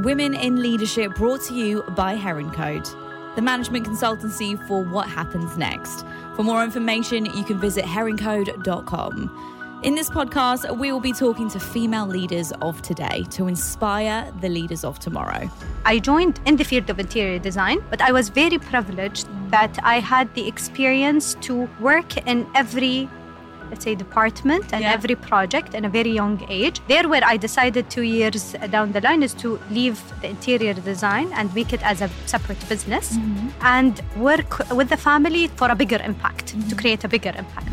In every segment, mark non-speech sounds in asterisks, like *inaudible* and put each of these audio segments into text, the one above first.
Women in Leadership brought to you by Heron Code, the management consultancy for what happens next. For more information, you can visit heroncode.com. In this podcast, we will be talking to female leaders of today to inspire the leaders of tomorrow. I joined in the field of interior design, but I was very privileged that I had the experience to work in every let's say department and Yeah. every project in a very young age. There where i decided two years down the line is to leave the interior design and make it as a separate business mm-hmm. and work with the family for a bigger impact to mm-hmm. create a bigger impact.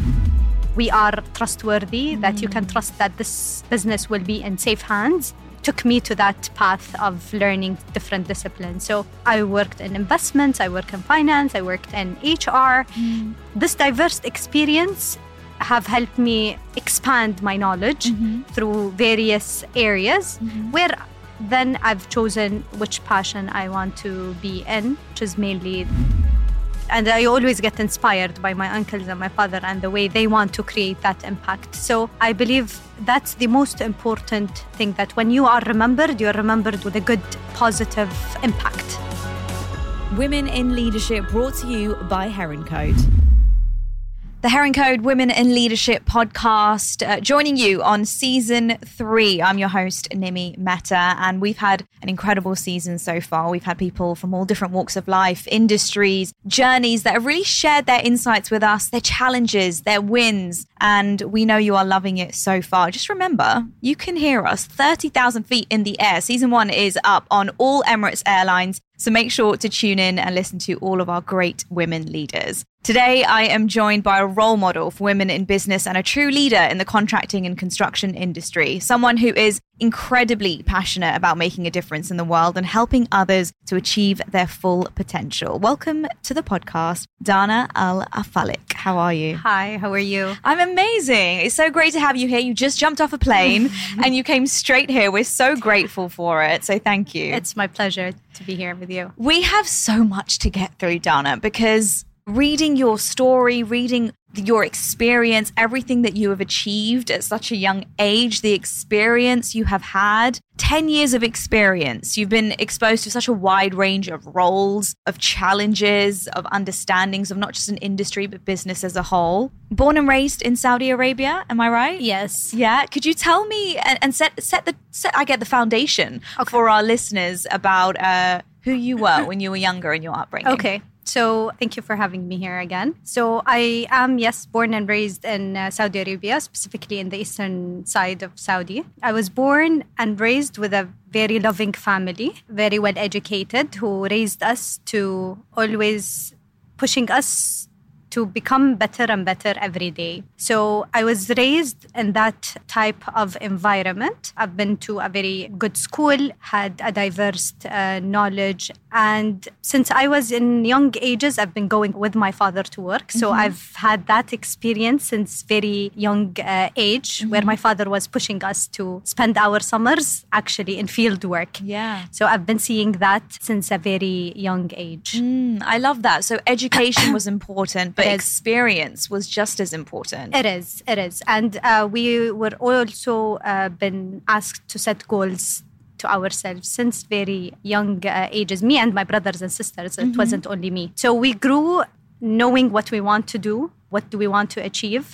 We are trustworthy that you can trust that this business will be in safe hands. Took me to that path of learning different disciplines. So i worked in investments i worked in finance i worked in hr mm-hmm. this diverse experience have helped me expand my knowledge mm-hmm. through various areas mm-hmm. where then I've chosen which passion I want to be in, which is mainly and I always get inspired by my uncles and my father and the way they want to create that impact. So I believe that's the most important thing that when you are remembered, you're remembered with a good, positive impact. Women in Leadership brought to you by Heron Code. The Heron Code Women in Leadership podcast, uh, joining you on season three. I'm your host, Nimi Mehta, and we've had an incredible season so far. We've had people from all different walks of life, industries, journeys that have really shared their insights with us, their challenges, their wins, and we know you are loving it so far. Just remember, you can hear us 30,000 feet in the air. Season one is up on all Emirates Airlines. So make sure to tune in and listen to all of our great women leaders. Today, I am joined by a role model for women in business and a true leader in the contracting and construction industry. Someone who is incredibly passionate about making a difference in the world and helping others to achieve their full potential. Welcome to the podcast, Dana Al Afaliq. How are you? Hi, how are you? I'm amazing. It's so great to have you here. You just jumped off a plane *laughs* and you came straight here. We're so grateful for it. So thank you. It's my pleasure to be here with you. We have so much to get through, Dana, because reading your story, reading your experience, everything that you have achieved at such a young age, the experience you have had, 10 years of experience. You've been exposed to such a wide range of roles, of challenges, of understandings of not just an industry, but business as a whole. Born and raised in Saudi Arabia, am I right? Yes. Yeah. Could you tell me and, and set set the set I get the foundation for our listeners about uh, who you were when you were younger and your upbringing? Okay. So, thank you for having me here again. So, I am, yes, born and raised in uh, Saudi Arabia, specifically in the eastern side of Saudi. I was born and raised with a very loving family, very well educated, who raised us to always pushing us to become better and better every day. So I was raised in that type of environment. I've been to a very good school, had a diverse uh, knowledge, and since I was in young ages, I've been going with my father to work. So I've had that experience since very young uh, age, where my father was pushing us to spend our summers actually in field work. Yeah. So I've been seeing that since a very young age. Mm, I love that. So education was important, but It is. experience was just as important. It is. It is. And uh, we were also uh, been asked to set goals to ourselves since very young uh, ages. Me and my brothers and sisters. It wasn't only me. So we grew knowing what we want to do. What do we want to achieve?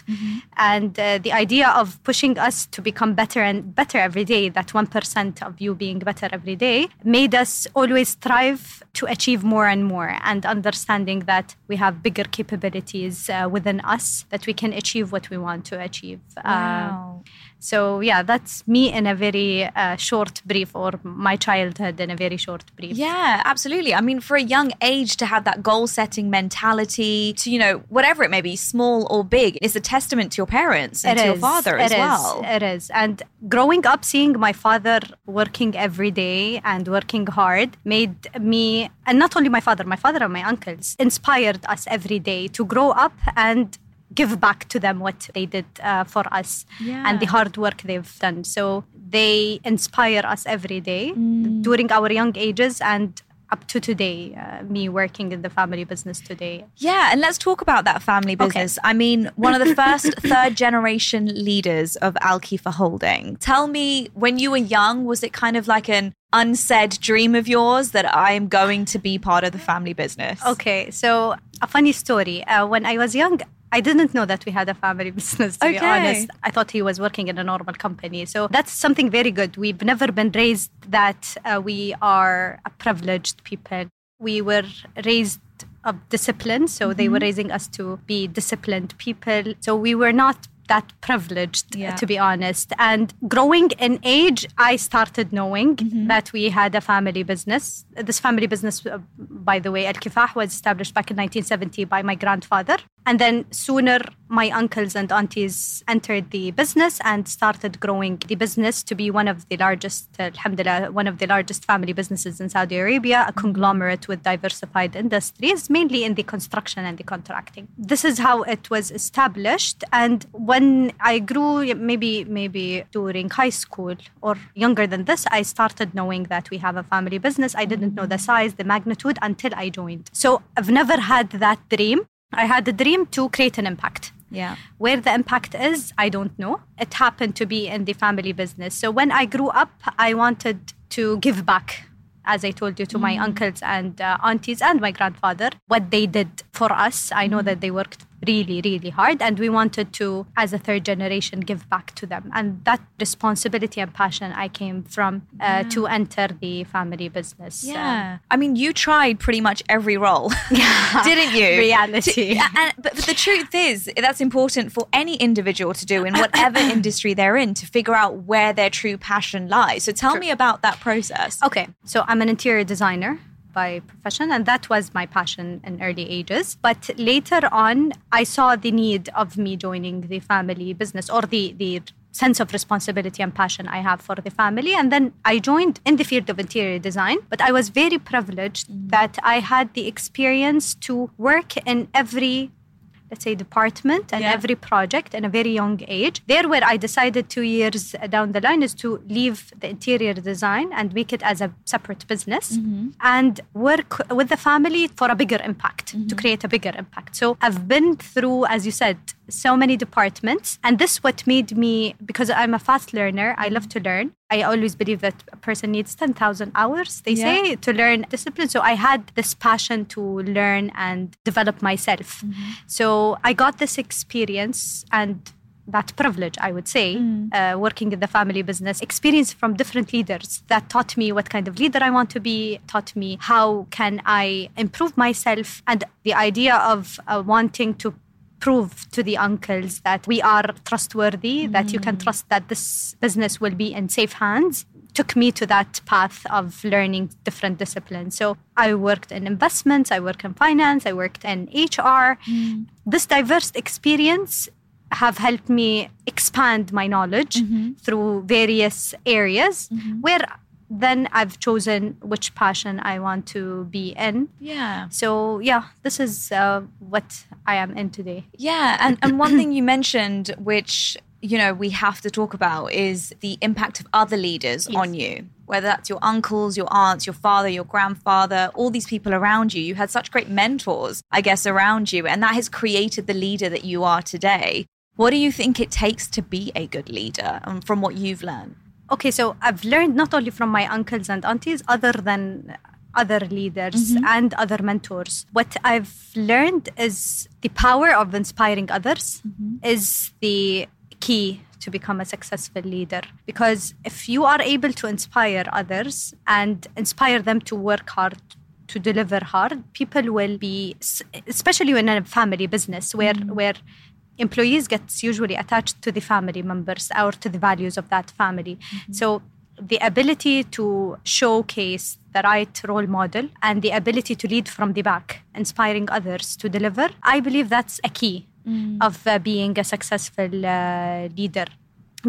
And uh, the idea of pushing us to become better and better every day, that 1% of you being better every day, made us always strive to achieve more and more and understanding that we have bigger capabilities uh, within us that we can achieve what we want to achieve. Uh, Wow. So, yeah, that's me in a very uh, short brief, or my childhood in a very short brief. Yeah, absolutely. I mean, for a young age to have that goal setting mentality, to, you know, whatever it may be, small or big, is a testament to your parents and It to your is. father as It is. well. It is. And growing up, seeing my father working every day and working hard made me, and not only my father, my father and my uncles inspired us every day to grow up and give back to them what they did uh, for us and the hard work they've done. So they inspire us every day Mm. during our young ages and up to today, uh, me working in the family business today. Yeah, and let's talk about that family business. Okay. I mean, one of the first *laughs* third generation leaders of Al Kifah Holding. Tell me, when you were young, was it kind of like an unsaid dream of yours that I am going to be part of the family business? Okay, so a funny story. Uh, when I was young, I didn't know that we had a family *laughs* business, to okay. be honest. I thought he was working in a normal company. So that's something very good. We've never been raised that uh, we are a privileged people. We were raised of discipline. So mm-hmm. they were raising us to be disciplined people. So we were not that privileged, yeah. to be honest. And growing in age, I started knowing mm-hmm. that we had a family business. This family business, uh, by the way, Al Kifah was established back in 1970 by my grandfather. And then sooner, my uncles and aunties entered the business and started growing the business to be one of the largest, alhamdulillah, one of the largest family businesses in Saudi Arabia, a conglomerate with diversified industries, mainly in the construction and the contracting. This is how it was established. And when I grew, maybe maybe during high school or younger than this, I started knowing that we have a family business. I didn't know the size, the magnitude until I joined. So I've never had that dream I had a dream to create an impact. Yeah. Where the impact is, I don't know. It happened to be in the family business. So when I grew up, I wanted to give back, as I told you, to mm. my uncles and uh, aunties and my grandfather, what they did for us. I know mm. that they worked really, really hard. And we wanted to, as a third generation, give back to them. And that responsibility and passion I came from uh, yeah. to enter the family business. Yeah. Um, I mean, you tried pretty much every role, *laughs* *laughs* didn't you? Reality. To, and, but, but the truth is, that's important for any individual to do in whatever *coughs* industry they're in to figure out where their true passion lies. So tell True. me about that process. Okay. So I'm an interior designer by profession, and that was my passion in early ages. But later on, I saw the need of me joining the family business or the the sense of responsibility and passion I have for the family. And then I joined in the field of interior design, but I was very privileged that I had the experience to work in every let's say department and yeah. every project in a very young age there where i decided two years down the line is to leave the interior design and make it as a separate business mm-hmm. and work with the family for a bigger impact mm-hmm. to create a bigger impact so i've been through as you said so many departments. And this what made me, because I'm a fast learner, I love to learn. I always believe that a person needs 10,000 hours, they yeah. say, to learn discipline. So I had this passion to learn and develop myself. Mm-hmm. So I got this experience and that privilege, I would say, mm. uh, working in the family business, experience from different leaders that taught me what kind of leader I want to be, taught me how can I improve myself, and the idea of uh, wanting to prove to the uncles that we are trustworthy, mm. that you can mm. trust that this business will be in safe hands took me to that path of learning different disciplines. So I worked in investments, I worked in finance, I worked in HR. Mm. This diverse experience have helped me expand my knowledge mm-hmm. through various areas mm-hmm. where then I've chosen which passion I want to be in. Yeah. So yeah, this is uh, what I am in today. Yeah, and and one thing you mentioned, which you know we have to talk about, is the impact of other leaders yes. on you. Whether that's your uncles, your aunts, your father, your grandfather, all these people around you. You had such great mentors, I guess, around you, and that has created the leader that you are today. What do you think it takes to be a good leader, and um, from what you've learned? Okay so i've learned not only from my uncles and aunties other than other leaders mm-hmm. and other mentors what i've learned is the power of inspiring others mm-hmm. is the key to become a successful leader because if you are able to inspire others and inspire them to work hard to deliver hard people will be especially in a family business where mm-hmm. where employees gets usually attached to the family members or to the values of that family. Mm-hmm. So the ability to showcase the right role model and the ability to lead from the back, inspiring others to deliver, I believe that's a key mm. of uh, being a successful uh, leader.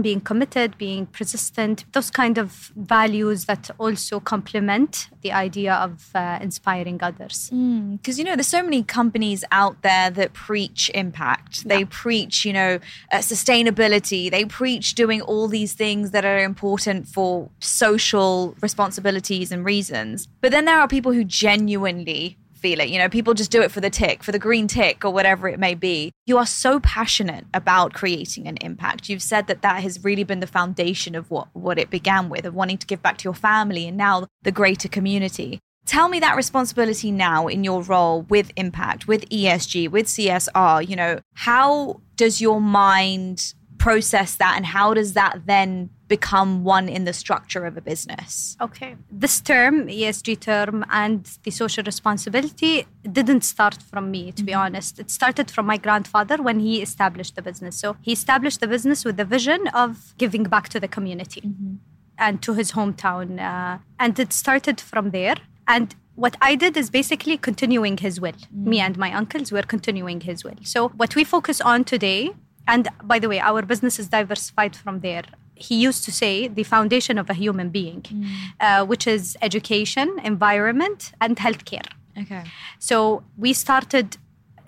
Being committed, being persistent, those kind of values that also complement the idea of uh, inspiring others. Because, mm, you know, there's so many companies out there that preach impact. They preach, you know, uh, sustainability. They preach doing all these things that are important for social responsibilities and reasons. But then there are people who genuinely feel it. You know, people just do it for the tick, for the green tick, or whatever it may be. You are so passionate about creating an impact. You've said that that has really been the foundation of what, what it began with, of wanting to give back to your family and now the greater community. Tell me that responsibility now in your role with impact, with ESG, with CSR. You know, how does your mind process that and how does that then become one in the structure of a business? Okay. This term, ESG term, and the social responsibility didn't start from me, to be mm-hmm. honest. It started from my grandfather when he established the business. So he established the business with the vision of giving back to the community mm-hmm. and to his hometown. Uh, and it started from there. And what I did is basically continuing his will. Mm. Me and my uncles were continuing his will. So, what we focus on today and by the way, our business is diversified from there. He used to say the foundation of a human being, mm. uh, which is education, environment, and healthcare. Okay. So we started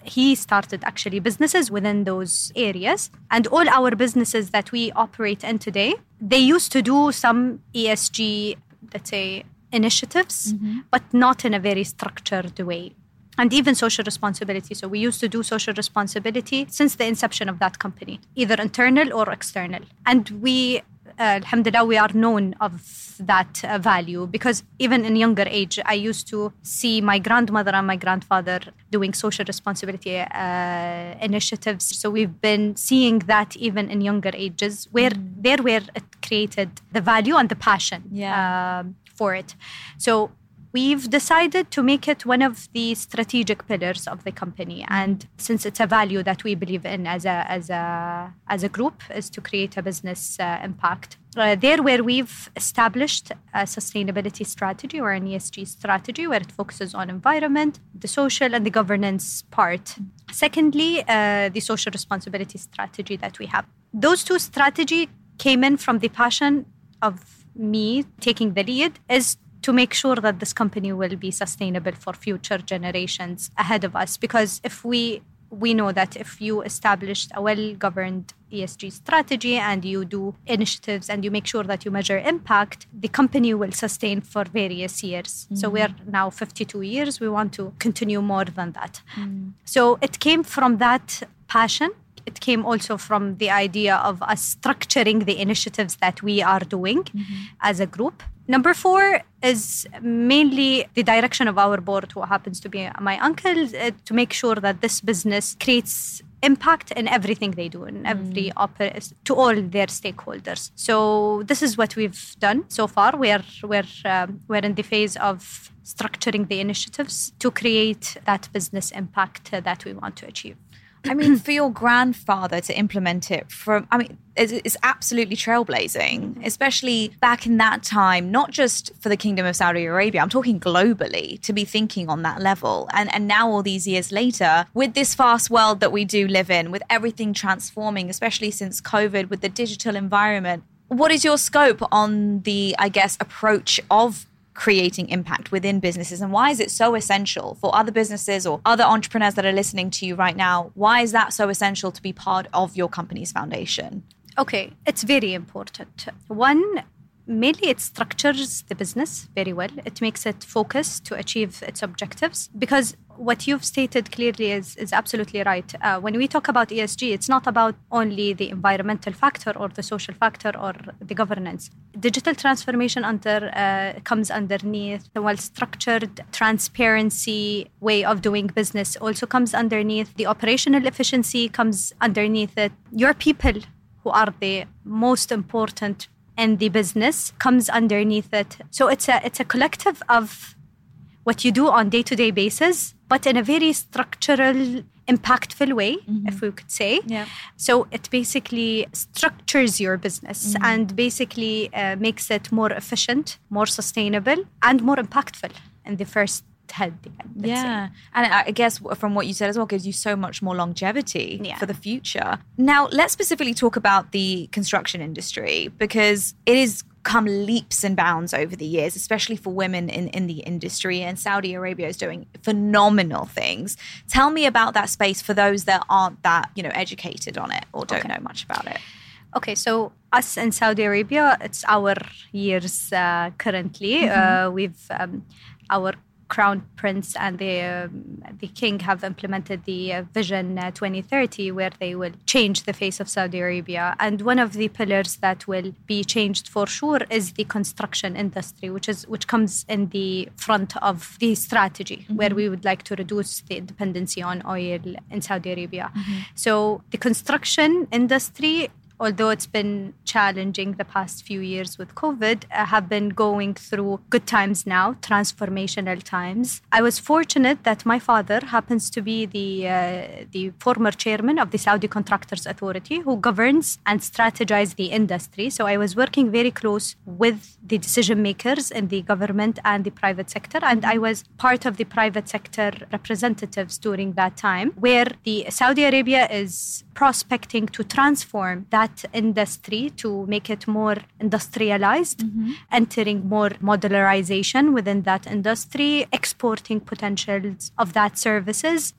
he started actually businesses within those areas and all our businesses that we operate in today they used to do some esg let's say initiatives mm-hmm. but not in a very structured way and even social responsibility. So we used to do social responsibility since the inception of that company, either internal or external. And we, uh, alhamdulillah, we are known of that uh, value because even in younger age, I used to see my grandmother and my grandfather doing social responsibility uh, initiatives. So we've been seeing that even in younger ages, where there where it created the value and the passion yeah. Um, for it. So we've decided to make it one of the strategic pillars of the company and since it's a value that we believe in as a as a as a group is to create a business uh, impact uh, there where we've established a sustainability strategy or an ESG strategy where it focuses on environment, the social and the governance part. Secondly, uh, the social responsibility strategy that we have. Those two strategy came in from the passion of me taking the lead is to make sure that this company will be sustainable for future generations ahead of us because if we we know that if you established a well governed ESG strategy and you do initiatives and you make sure that you measure impact, the company will sustain for various years. Mm-hmm. So we're now 52 years. We want to continue more than that. Mm-hmm. So it came from that passion. It came also from the idea of us structuring the initiatives that we are doing mm-hmm. as a group Number four is mainly the direction of our board, who happens to be my uncle, uh, to make sure that this business creates impact in everything they do, in every mm. oper- to all their stakeholders. So this is what we've done so far. We're we're um, we're in the phase of structuring the initiatives to create that business impact that we want to achieve. I mean, for your grandfather to implement it from, I mean, it's, it's, absolutely trailblazing, especially back in that time, not just for the Kingdom of Saudi Arabia, I'm talking globally to be thinking on that level. And, and now, all these years later, with this fast world that we do live in, with everything transforming, especially since COVID, with the digital environment, what is your scope on the, I guess, approach of creating impact within businesses? And why is it so essential for other businesses or other entrepreneurs that are listening to you right now? Why is that so essential to be part of your company's foundation? Okay it's very important. One mainly it structures the business very well it makes it focus to achieve its objectives because what you've stated clearly is, is absolutely right. Uh, when we talk about ESG, it's not about only the environmental factor or the social factor or the governance. Digital transformation under uh, comes underneath the well-structured transparency way of doing business also comes underneath the operational efficiency comes underneath it. Your people who are the most important in the business comes underneath it. So it's a it's a collective of what you do on day-to-day basis but in a very structural impactful way mm-hmm. if we could say yeah. so it basically structures your business mm-hmm. and basically uh, makes it more efficient more sustainable and more impactful in the first head. Yeah. And I guess from what you said as well, gives you so much more longevity yeah. for the future. Now, let's specifically talk about the construction industry because it is come leaps and bounds over the years, especially for women in, in the industry. And Saudi Arabia is doing phenomenal things. Tell me about that space for those that aren't that, you know, educated on it or don't okay. know much about it. Okay, so us in Saudi Arabia, it's our years uh, currently. Mm-hmm. Uh, we've um, our crown prince and the um, the king have implemented the uh, vision uh, 2030 where they will change the face of Saudi Arabia and one of the pillars that will be changed for sure is the construction industry which is which comes in the front of the strategy mm-hmm. where we would like to reduce the dependency on oil in Saudi Arabia mm-hmm. so the construction industry although it's been challenging the past few years with COVID, uh, have been going through good times now, transformational times. I was fortunate that my father happens to be the uh, the former chairman of the Saudi Contractors Authority, who governs and strategizes the industry. So I was working very close with the decision makers in the government and the private sector, and I was part of the private sector representatives during that time, where the Saudi Arabia is prospecting to transform that that industry to make it more industrialized, mm-hmm. entering more modularization within that industry, exporting potentials of that services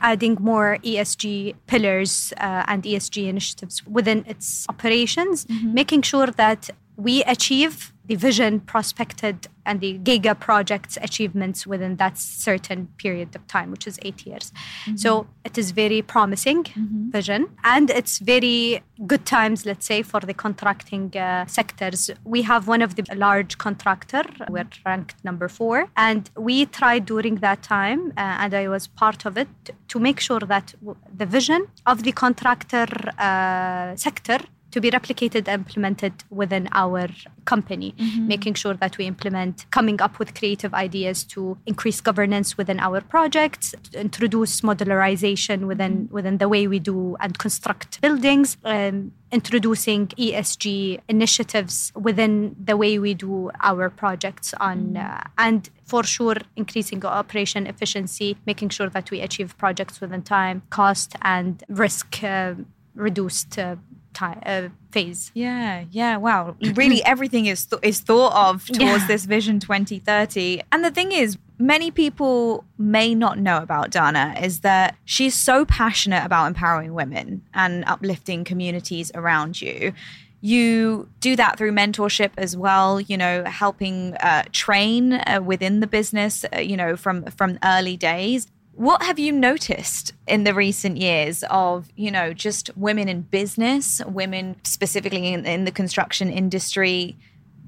adding more ESG pillars uh, and ESG initiatives within its operations, mm-hmm. making sure that we achieve the vision prospected and the giga projects achievements within that certain period of time which is eight years mm-hmm. so it is very promising mm-hmm. vision and it's very good times let's say for the contracting uh, sectors we have one of the large contractor we're ranked number four and we tried during that time uh, and i was part of it to make sure that the vision of the contractor uh, sector to be replicated and implemented within our company, mm-hmm. making sure that we implement, coming up with creative ideas to increase governance within our projects, introduce modularization within mm-hmm. within the way we do and construct buildings. Um, introducing ESG initiatives within the way we do our projects on mm-hmm. uh, and for sure increasing operation efficiency making sure that we achieve projects within time cost and risk uh, reduced uh, time uh, phase. Yeah, yeah. Wow, *clears throat* really, everything is th- is thought of towards yeah. this Vision 2030. And the thing is, many people may not know about Dana is that she's so passionate about empowering women and uplifting communities around you. You do that through mentorship as well, you know, helping uh, train uh, within the business, uh, you know, from from early days. What have you noticed in the recent years of, you know, just women in business, women specifically in, in the construction industry,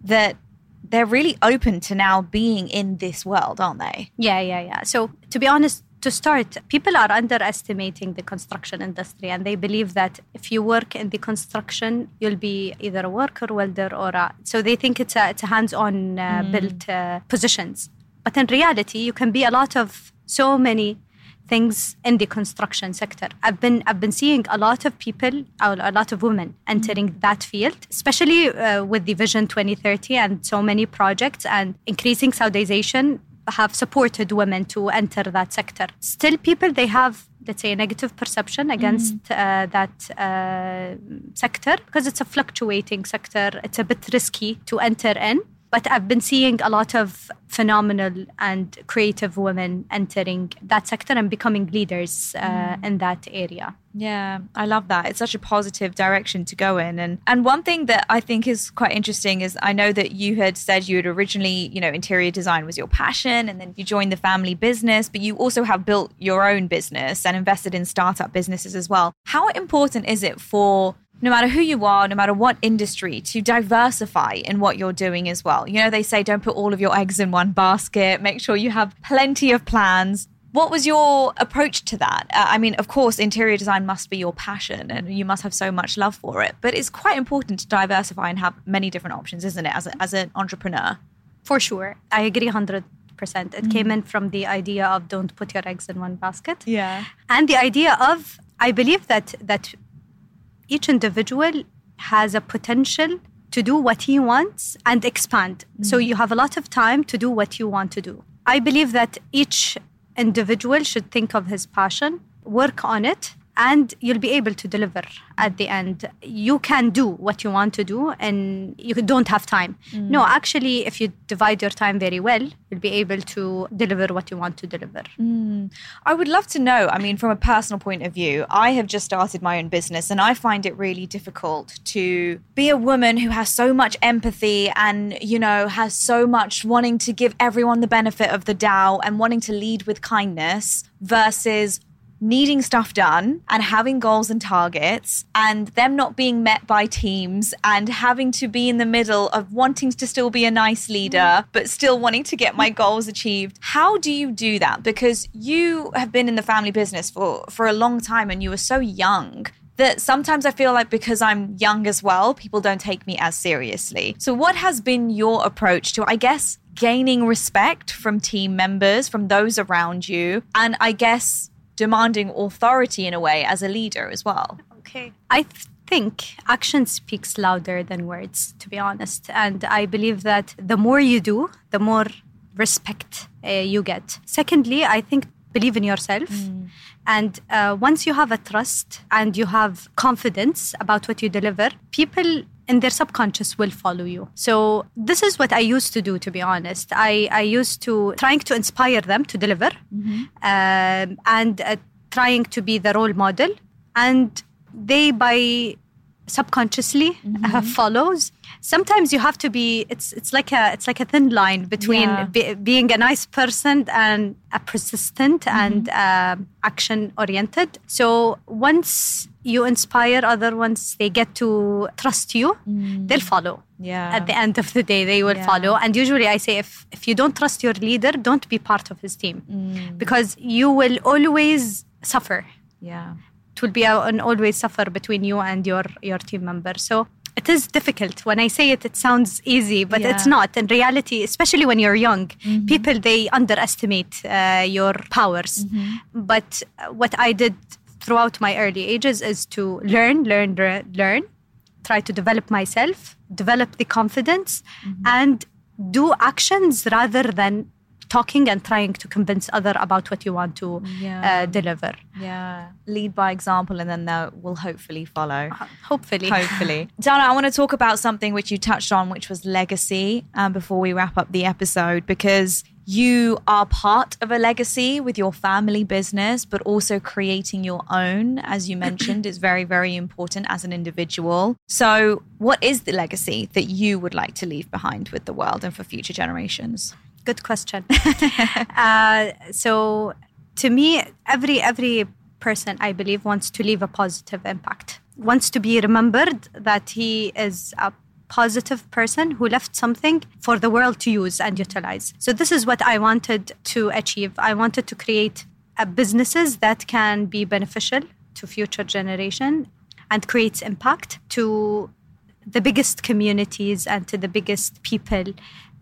that they're really open to now being in this world, aren't they? Yeah, yeah, yeah. So, to be honest, to start, people are underestimating the construction industry and they believe that if you work in the construction, you'll be either a worker, welder, or a. So they think it's a, it's a hands on uh, mm. built uh, positions. But in reality, you can be a lot of so many things in the construction sector. I've been I've been seeing a lot of people, a lot of women entering mm-hmm. that field, especially uh, with the Vision 2030 and so many projects and increasing Saudization have supported women to enter that sector. Still, people they have let's say a negative perception against mm. uh, that uh, sector because it's a fluctuating sector. It's a bit risky to enter in. But I've been seeing a lot of phenomenal and creative women entering that sector and becoming leaders uh, mm. in that area. Yeah, I love that. It's such a positive direction to go in. And and one thing that I think is quite interesting is I know that you had said you had originally, you know, interior design was your passion and then you joined the family business, but you also have built your own business and invested in startup businesses as well. How important is it for no matter who you are, no matter what industry, to diversify in what you're doing as well. You know, they say don't put all of your eggs in one basket, make sure you have plenty of plans. What was your approach to that? Uh, I mean, of course, interior design must be your passion and you must have so much love for it, but it's quite important to diversify and have many different options, isn't it, as, a, as an entrepreneur? For sure. I agree 100%. It mm-hmm. came in from the idea of don't put your eggs in one basket. Yeah. And the idea of I believe that that each individual has a potential to do what he wants and expand. Mm. So you have a lot of time to do what you want to do. I believe that each individual should think of his passion, work on it, and you'll be able to deliver at the end. You can do what you want to do and you don't have time. Mm. No, actually, if you divide your time very well, you'll be able to deliver what you want to deliver. Mm. I would love to know. I mean, from a personal point of view, I have just started my own business and I find it really difficult to be a woman who has so much empathy and, you know, has so much wanting to give everyone the benefit of the doubt and wanting to lead with kindness versus needing stuff done and having goals and targets and them not being met by teams and having to be in the middle of wanting to still be a nice leader mm. but still wanting to get my goals achieved. How do you do that? Because you have been in the family business for for a long time and you were so young that sometimes I feel like because I'm young as well, people don't take me as seriously. So, what has been your approach to, I guess, gaining respect from team members, from those around you, and I guess demanding authority in a way as a leader as well. Okay. I th- think action speaks louder than words, to be honest. And I believe that the more you do, the more respect uh, you get. Secondly, I think believe in yourself. Mm. And uh, once you have a trust and you have confidence about what you deliver, people in their subconscious will follow you. So this is what I used to do, to be honest. I, I used to trying to inspire them to deliver mm-hmm. um, and uh, trying to be the role model. And they, by subconsciously mm-hmm. uh, follows sometimes you have to be it's it's like a it's like a thin line between yeah. be, being a nice person and a persistent mm-hmm. and uh, action oriented so once you inspire other ones they get to trust you mm. they'll follow yeah at the end of the day they will yeah. follow and usually i say if if you don't trust your leader don't be part of his team mm. because you will always suffer yeah it will be an always suffer between you and your your team member so it is difficult when i say it it sounds easy but yeah. it's not in reality especially when you're young mm-hmm. people they underestimate uh, your powers mm-hmm. but what i did throughout my early ages is to learn learn learn try to develop myself develop the confidence mm-hmm. and do actions rather than talking and trying to convince other about what you want to yeah. uh, deliver. Yeah, lead by example, and then they will hopefully follow. Uh, hopefully, hopefully. *laughs* Dana, I want to talk about something which you touched on, which was legacy. Um, before we wrap up the episode, because you are part of a legacy with your family business, but also creating your own, as you mentioned, is very, very important as an individual. So, what is the legacy that you would like to leave behind with the world and for future generations? Good question. *laughs* uh, so to me, every every person I believe wants to leave a positive impact. Wants to be remembered that he is a positive person who left something for the world to use and utilize. So this is what I wanted to achieve. I wanted to create uh, businesses that can be beneficial to future generation and creates impact to the biggest communities and to the biggest people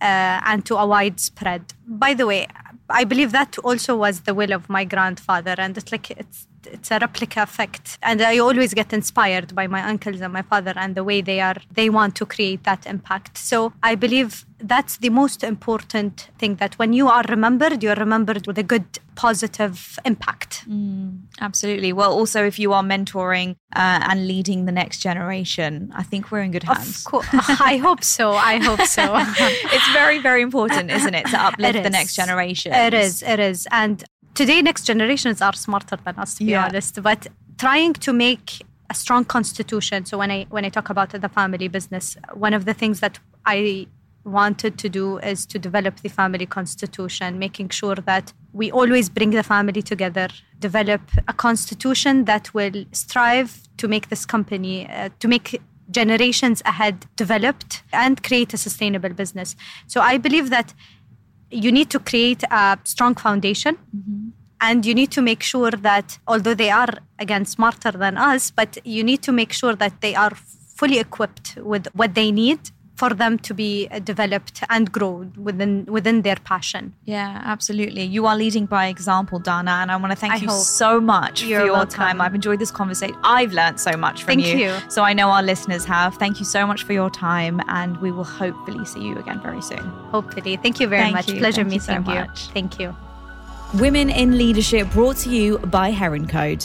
Uh, and to a widespread. By the way, I believe that also was the will of my grandfather, and it's like it's it's a replica effect. And i always get inspired by my uncles and my father and the way they are they want to create that impact. So i believe that's the most important thing that when you are remembered you're remembered with a good positive impact. Mm, absolutely. Well also if you are mentoring uh, and leading the next generation i think we're in good hands. of course *laughs* i hope so i hope so. *laughs* It's very very important isn't it to *laughs* uplift the next generation? It is it is. And today next generations are smarter than us to be yeah. honest but trying to make a strong constitution so when i when i talk about the family business one of the things that i wanted to do is to develop the family constitution making sure that we always bring the family together develop a constitution that will strive to make this company uh, to make generations ahead developed and create a sustainable business so i believe that you need to create a strong foundation. Mm-hmm. And you need to make sure that, although they are, again, smarter than us, but you need to make sure that they are fully equipped with what they need for them to be uh, developed and grow within within their passion. Yeah, absolutely. You are leading by example, Dana, and I want to thank I you so much for your welcome. time. I've enjoyed this conversation. I've learned so much from you. Thank you. So I know our listeners have. Thank you so much for your time, and we will hopefully see you again very soon. Hopefully, thank you very Thank much. you. Pleasure Thank you so meeting you. Thank you. Women in Leadership brought to you by Heron Code.